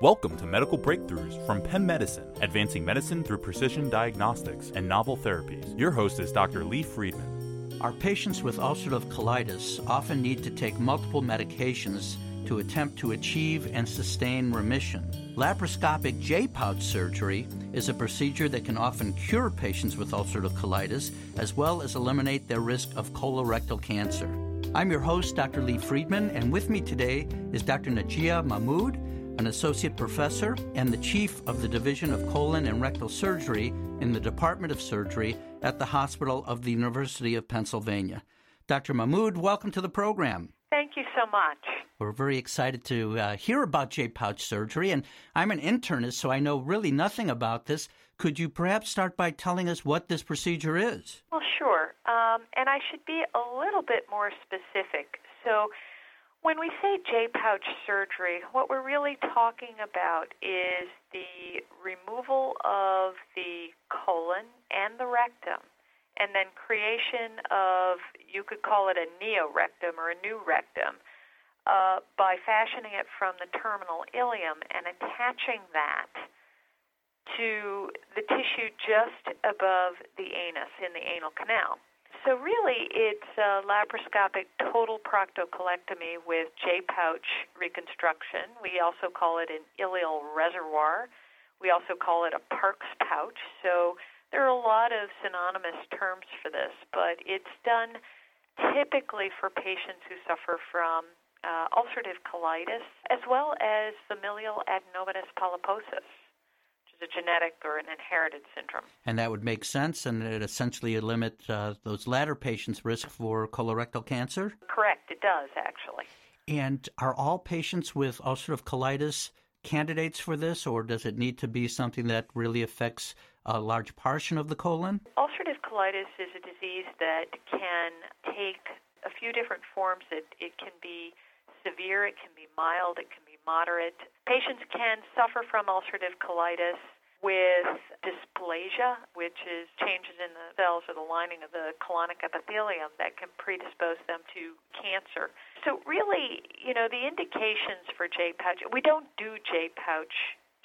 Welcome to Medical Breakthroughs from Penn Medicine, advancing medicine through precision diagnostics and novel therapies. Your host is Dr. Lee Friedman. Our patients with ulcerative colitis often need to take multiple medications to attempt to achieve and sustain remission. Laparoscopic J pouch surgery is a procedure that can often cure patients with ulcerative colitis as well as eliminate their risk of colorectal cancer. I'm your host, Dr. Lee Friedman, and with me today is Dr. Najjia Mahmoud an associate professor and the chief of the Division of Colon and Rectal Surgery in the Department of Surgery at the Hospital of the University of Pennsylvania. Dr. Mahmoud, welcome to the program. Thank you so much. We're very excited to uh, hear about J pouch surgery, and I'm an internist, so I know really nothing about this. Could you perhaps start by telling us what this procedure is? Well, sure. Um, and I should be a little bit more specific. So, when we say J pouch surgery, what we're really talking about is the removal of the colon and the rectum, and then creation of, you could call it a neorectum or a new rectum, uh, by fashioning it from the terminal ileum and attaching that to the tissue just above the anus in the anal canal. So really, it's a laparoscopic total proctocolectomy with J pouch reconstruction. We also call it an ileal reservoir. We also call it a Parks pouch. So there are a lot of synonymous terms for this, but it's done typically for patients who suffer from uh, ulcerative colitis as well as familial adenomatous polyposis a genetic or an inherited syndrome. And that would make sense, and it essentially limit uh, those latter patients' risk for colorectal cancer? Correct, it does actually. And are all patients with ulcerative colitis candidates for this, or does it need to be something that really affects a large portion of the colon? Ulcerative colitis is a disease that can take a few different forms. It, it can be severe, it can be mild, it can be moderate. Patients can suffer from ulcerative colitis with dysplasia, which is changes in the cells or the lining of the colonic epithelium that can predispose them to cancer. So, really, you know, the indications for J pouch, we don't do J pouch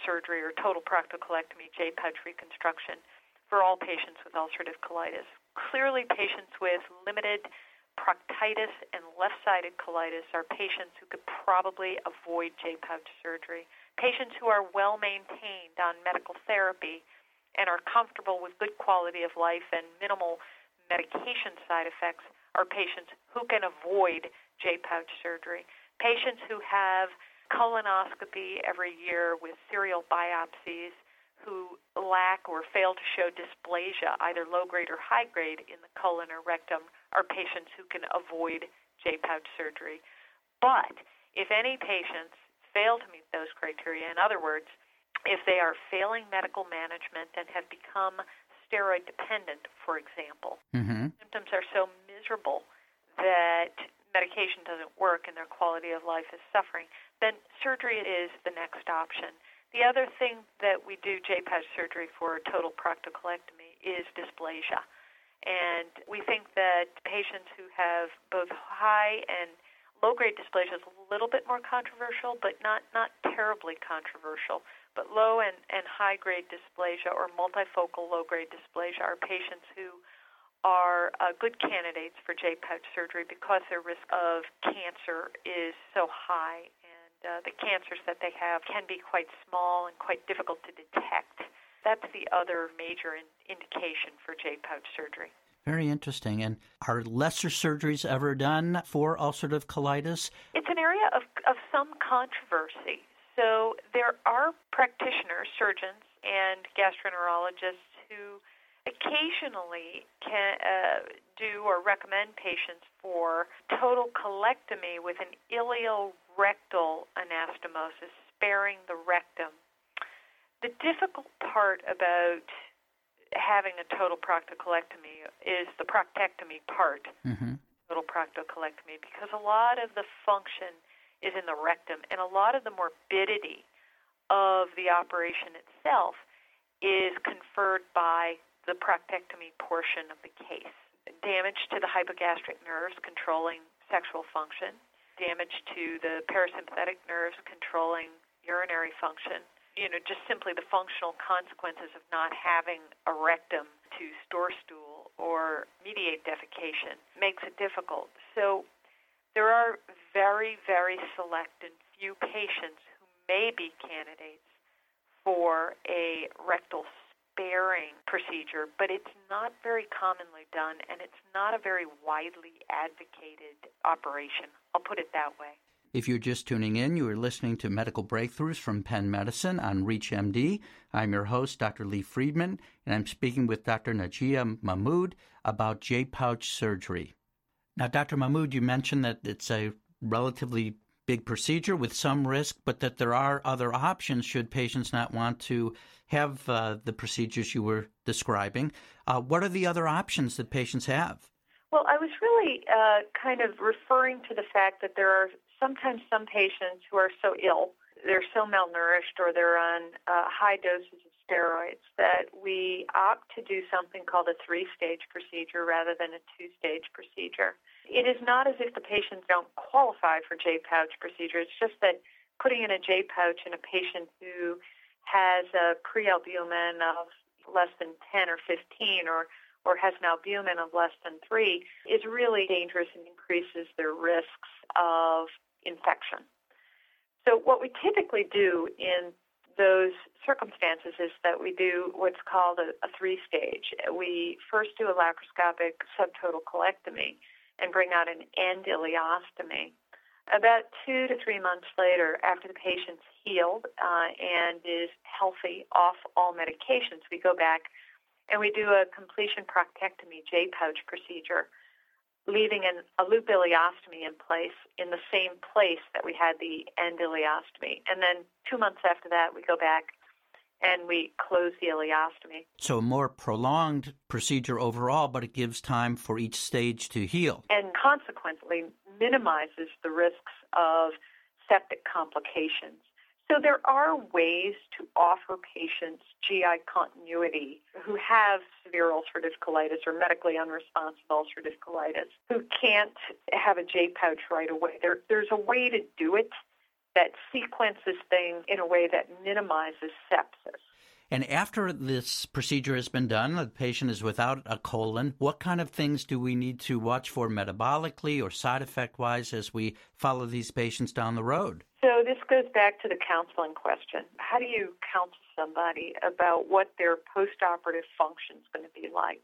surgery or total proctocolectomy, J pouch reconstruction for all patients with ulcerative colitis. Clearly, patients with limited proctitis and left sided colitis are patients who could probably avoid J pouch surgery. Patients who are well maintained on medical therapy and are comfortable with good quality of life and minimal medication side effects are patients who can avoid J pouch surgery. Patients who have colonoscopy every year with serial biopsies who lack or fail to show dysplasia, either low grade or high grade, in the colon or rectum are patients who can avoid J pouch surgery. But if any patients fail to meet those criteria, in other words, if they are failing medical management and have become steroid dependent, for example, mm-hmm. symptoms are so miserable that medication doesn't work and their quality of life is suffering, then surgery is the next option. The other thing that we do J-pouch surgery for total proctocolectomy is dysplasia. And we think that patients who have both high and low grade dysplasia is a little bit more controversial, but not, not terribly controversial. But low and, and high grade dysplasia or multifocal low grade dysplasia are patients who are uh, good candidates for J pouch surgery because their risk of cancer is so high. Uh, the cancers that they have can be quite small and quite difficult to detect. That's the other major in- indication for J pouch surgery. Very interesting. And are lesser surgeries ever done for ulcerative colitis? It's an area of, of some controversy. So there are practitioners, surgeons, and gastroenterologists who occasionally can uh, do or recommend patients for total colectomy with an ileorectal anastomosis, sparing the rectum the difficult part about having a total proctocolectomy is the proctectomy part, mm-hmm. total proctocolectomy, because a lot of the function is in the rectum, and a lot of the morbidity of the operation itself is conferred by the proctectomy portion of the case. Damage to the hypogastric nerves controlling sexual function, damage to the parasympathetic nerves controlling urinary function. You know, just simply the functional consequences of not having a rectum to store stool or mediate defecation makes it difficult. So there are very, very select and few patients who may be candidates for a rectal sparing procedure, but it's not very commonly done and it's not a very widely advocated operation. I'll put it that way. If you're just tuning in, you are listening to Medical Breakthroughs from Penn Medicine on ReachMD. I'm your host, Dr. Lee Friedman, and I'm speaking with Dr. Najjia Mahmoud about J pouch surgery. Now, Dr. Mahmoud, you mentioned that it's a relatively big procedure with some risk, but that there are other options should patients not want to have uh, the procedures you were describing. Uh, what are the other options that patients have? Well, I was really uh, kind of referring to the fact that there are sometimes some patients who are so ill, they're so malnourished, or they're on uh, high doses of steroids that we opt to do something called a three stage procedure rather than a two stage procedure. It is not as if the patients don't qualify for J pouch procedure. It's just that putting in a J pouch in a patient who has a prealbumin of less than 10 or 15 or or has an albumin of less than 3 is really dangerous and increases their risks of infection. So what we typically do in those circumstances is that we do what's called a, a three stage. We first do a laparoscopic subtotal colectomy and bring out an end ileostomy. About two to three months later, after the patient's healed uh, and is healthy off all medications, we go back and we do a completion proctectomy J pouch procedure, leaving an, a loop ileostomy in place in the same place that we had the end ileostomy. And then two months after that, we go back and we close the ileostomy. So, a more prolonged procedure overall, but it gives time for each stage to heal. And consequently, minimizes the risks of septic complications. So, there are ways to offer patients GI continuity who have severe ulcerative colitis or medically unresponsive ulcerative colitis who can't have a J pouch right away. There, there's a way to do it that sequences things in a way that minimizes sepsis. And after this procedure has been done, the patient is without a colon. What kind of things do we need to watch for metabolically or side effect wise as we follow these patients down the road? So, this goes back to the counseling question. How do you counsel somebody about what their postoperative function is going to be like?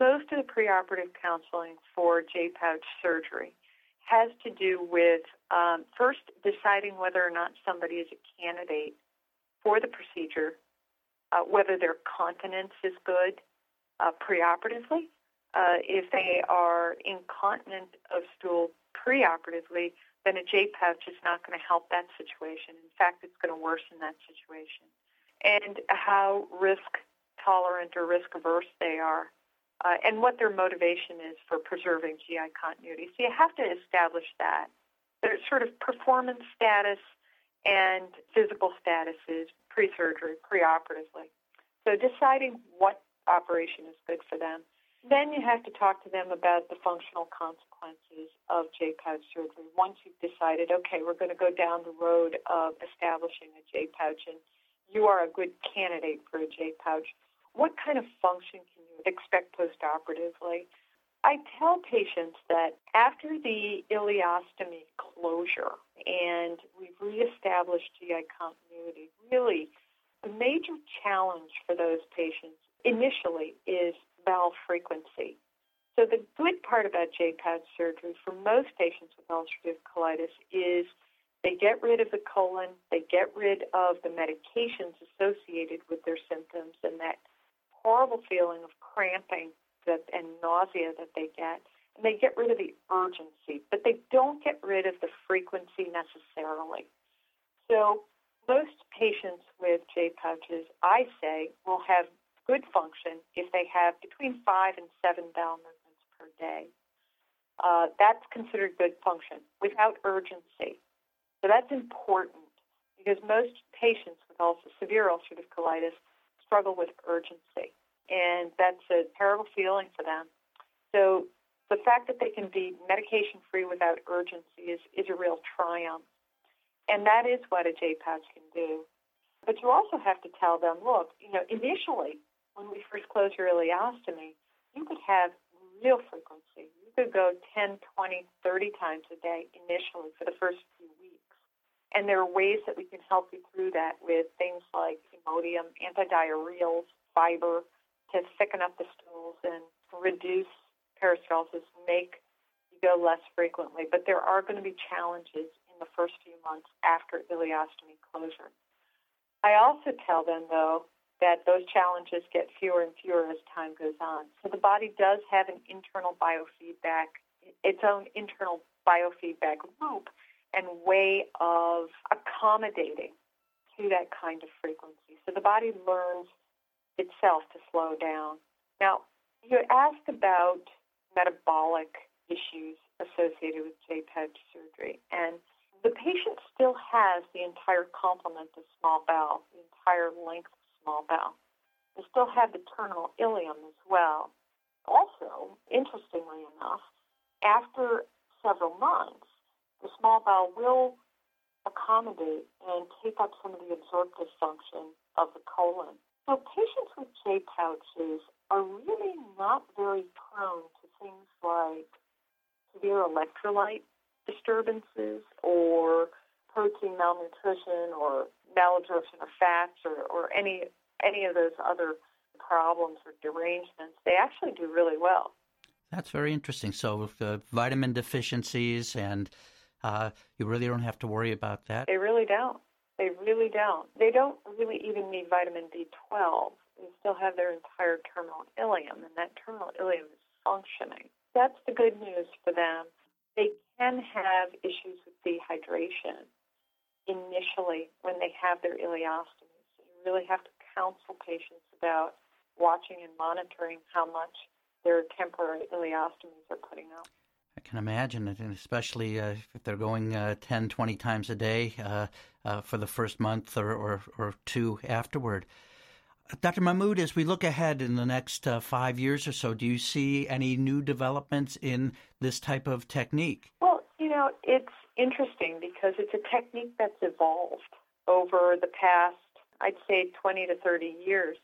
Most of the preoperative counseling for J pouch surgery has to do with um, first deciding whether or not somebody is a candidate for the procedure, uh, whether their continence is good uh, preoperatively. Uh, if they are incontinent of stool preoperatively, then a J pouch is not going to help that situation. In fact, it's going to worsen that situation. And how risk tolerant or risk averse they are uh, and what their motivation is for preserving GI continuity. So you have to establish that. There's sort of performance status and physical statuses pre-surgery, pre-operatively. So deciding what operation is good for them. Then you have to talk to them about the functional consequences of J-pouch surgery. Once you've decided, okay, we're going to go down the road of establishing a J-pouch and you are a good candidate for a J-pouch, what kind of function can you expect postoperatively? I tell patients that after the ileostomy closure and we've reestablished GI continuity, really the major challenge for those patients initially is bowel frequency. So the good part about J-pouch surgery for most patients with ulcerative colitis is they get rid of the colon, they get rid of the medications associated with their symptoms and that horrible feeling of cramping that, and nausea that they get. And they get rid of the urgency, but they don't get rid of the frequency necessarily. So most patients with J pouches, I say, will have good function if they have between five and seven bowel movements per day. Uh, that's considered good function without urgency. So that's important because most patients with severe ulcerative colitis struggle with urgency. And that's a terrible feeling for them. So the fact that they can be medication free without urgency is, is a real triumph. And that is what a J pouch can do. But you also have to tell them, look, you know, initially, when we first close your ileostomy, you could have real frequency. You could go 10, 20, 30 times a day initially for the first few weeks. And there are ways that we can help you through that with things like Imodium, antidiarrheals, fiber to thicken up the stools and reduce peristalsis, make you go less frequently. But there are going to be challenges the first few months after ileostomy closure. I also tell them, though, that those challenges get fewer and fewer as time goes on. So the body does have an internal biofeedback, its own internal biofeedback loop and way of accommodating to that kind of frequency. So the body learns itself to slow down. Now, you asked about metabolic issues associated with J-pouch surgery, and the patient still has the entire complement of small bowel, the entire length of small bowel. They still have the terminal ileum as well. Also, interestingly enough, after several months, the small bowel will accommodate and take up some of the absorptive function of the colon. So patients with J pouches are really not very prone to things like severe electrolyte disturbances or protein malnutrition or malabsorption of fats or, or any any of those other problems or derangements, they actually do really well. That's very interesting. So, uh, vitamin deficiencies, and uh, you really don't have to worry about that. They really don't. They really don't. They don't really even need vitamin B12. They still have their entire terminal ileum, and that terminal ileum is functioning. That's the good news for them. They can have issues with dehydration initially when they have their ileostomy. So you really have to counsel patients about watching and monitoring how much their temporary ileostomies are putting out. I can imagine it, and especially uh, if they're going uh, 10, 20 times a day uh, uh, for the first month or, or, or two afterward. Dr. Mahmoud, as we look ahead in the next uh, five years or so, do you see any new developments in this type of technique? Well, you know, it's interesting because it's a technique that's evolved over the past, I'd say, 20 to 30 years.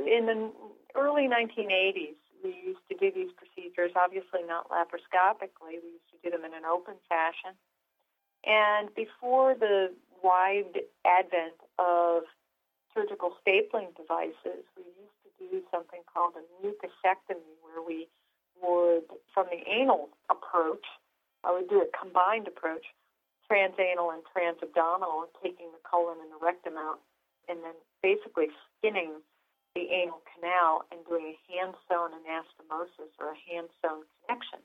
In the early 1980s, we used to do these procedures, obviously not laparoscopically. We used to do them in an open fashion. And before the wide advent of surgical stapling devices, we used to do something called a mucosectomy, where we would, from the anal approach, I would do a combined approach, transanal and transabdominal, taking the colon and the rectum out, and then basically skinning the anal canal and doing a hand sewn anastomosis or a hand sewn connection.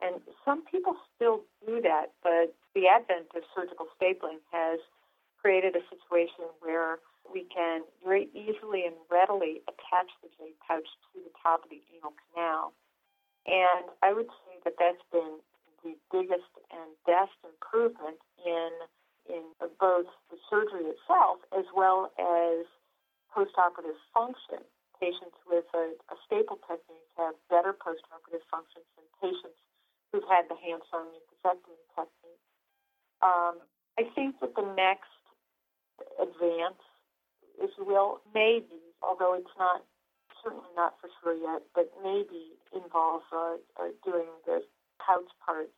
And some people still do that, but the advent of surgical stapling has created a situation where we can very easily and readily attach the J pouch to the top of the anal canal. And I would say that that's been the biggest and best improvement in in both the surgery itself as well as postoperative function. Patients with a, a staple technique have better postoperative functions than patients who've had the hand-sewn mucosectomy technique. Um, I think that the next advance, if you will, maybe, although it's not certainly not for sure yet, but maybe involves uh, uh, doing the pouch part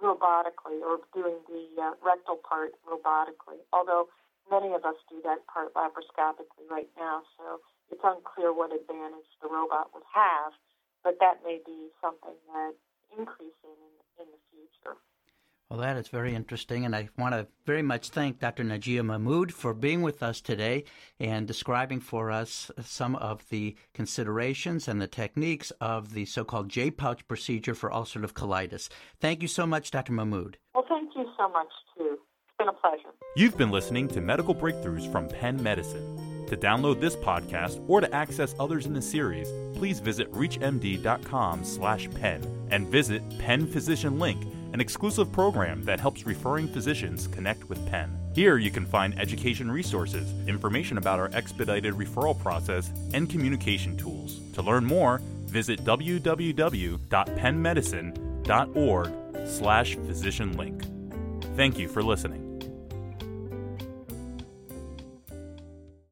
robotically or doing the uh, rectal part robotically. Although many of us do that part laparoscopically right now, so it's unclear what advantage the robot would have, but that may be something that increasing in, in the future. Well, that is very interesting, and I want to very much thank Dr. Najjia Mahmoud for being with us today and describing for us some of the considerations and the techniques of the so called J pouch procedure for ulcerative colitis. Thank you so much, Dr. Mahmoud. Well, thank you so much, too. It's been a pleasure. You've been listening to Medical Breakthroughs from Penn Medicine. To download this podcast or to access others in the series, please visit reachmd.com/penn and visit Penn Physician Link an exclusive program that helps referring physicians connect with Penn. Here you can find education resources, information about our expedited referral process, and communication tools. To learn more, visit www.pennmedicine.org slash physician link. Thank you for listening.